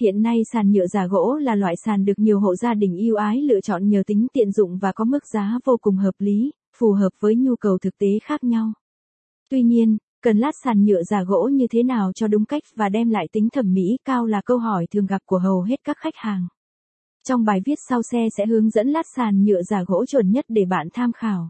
Hiện nay sàn nhựa giả gỗ là loại sàn được nhiều hộ gia đình yêu ái lựa chọn nhờ tính tiện dụng và có mức giá vô cùng hợp lý, phù hợp với nhu cầu thực tế khác nhau. Tuy nhiên, cần lát sàn nhựa giả gỗ như thế nào cho đúng cách và đem lại tính thẩm mỹ cao là câu hỏi thường gặp của hầu hết các khách hàng. Trong bài viết sau xe sẽ hướng dẫn lát sàn nhựa giả gỗ chuẩn nhất để bạn tham khảo.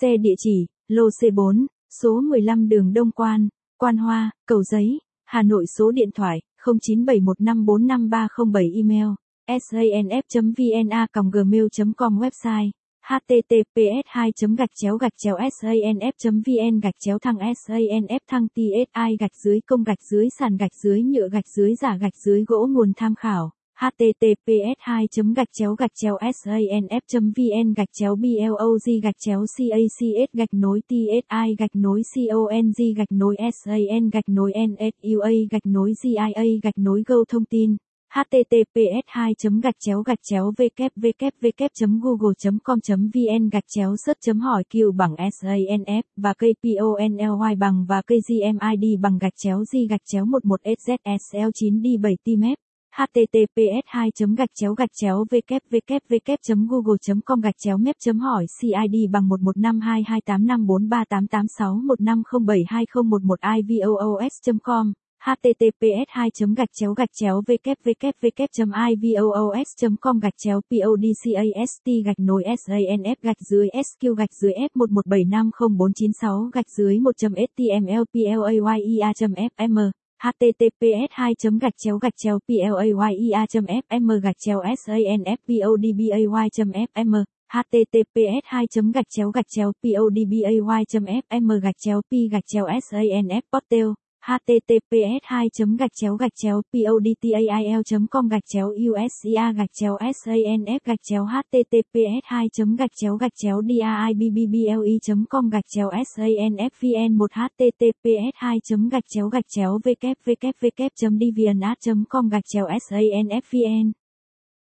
Xe địa chỉ, lô C4, số 15 đường Đông Quan, Quan Hoa, Cầu Giấy, Hà Nội số điện thoại 0971545307 email sanf.vna.gmail.com website, https 2 gạch chéo gạch chéo sanf vn gạch chéo thăng sanf thăng tsi gạch dưới công gạch dưới sàn gạch dưới nhựa gạch dưới giả gạch dưới gỗ nguồn tham khảo https 2 gạch chéo gạch chéo sanf vn gạch chéo blog gạch chéo cacs gạch nối tsi gạch nối cong gạch nối san gạch nối nsua gạch nối gia gạch nối go thông tin https 2 gạch chéo gạch chéo www google com vn gạch chéo search hỏi q bằng sanf và kponly bằng và kgmid bằng gạch chéo g gạch chéo 11 szsl 9 d 7 tmf https 2 gạch chéo gạch chéo www google com gạch chéo mép chấm hỏi cid bằng 11522855438615072011 ivoos com https 2 gạch chéo gạch chéo www.ivoos com gạch chéo podcast gạch nối sanf gạch dưới sq gạch dưới f 1175046 gạch dưới 1 html player fm https 2 gạch chéo gạch chéo player fm gạch chéo sanfpodbay fm https 2 gạch chéo gạch chéo podbay fm gạch chéo p gạch chéo sanf portal https 2 gạch chéo gạch chéo podtail com gạch chéo usca gạch chéo sanf gạch chéo https 2 gạch chéo gạch chéo daibbble com gạch chéo sanfvn 1 https 2 gạch chéo gạch chéo www.deviantart com gạch chéo sanfvn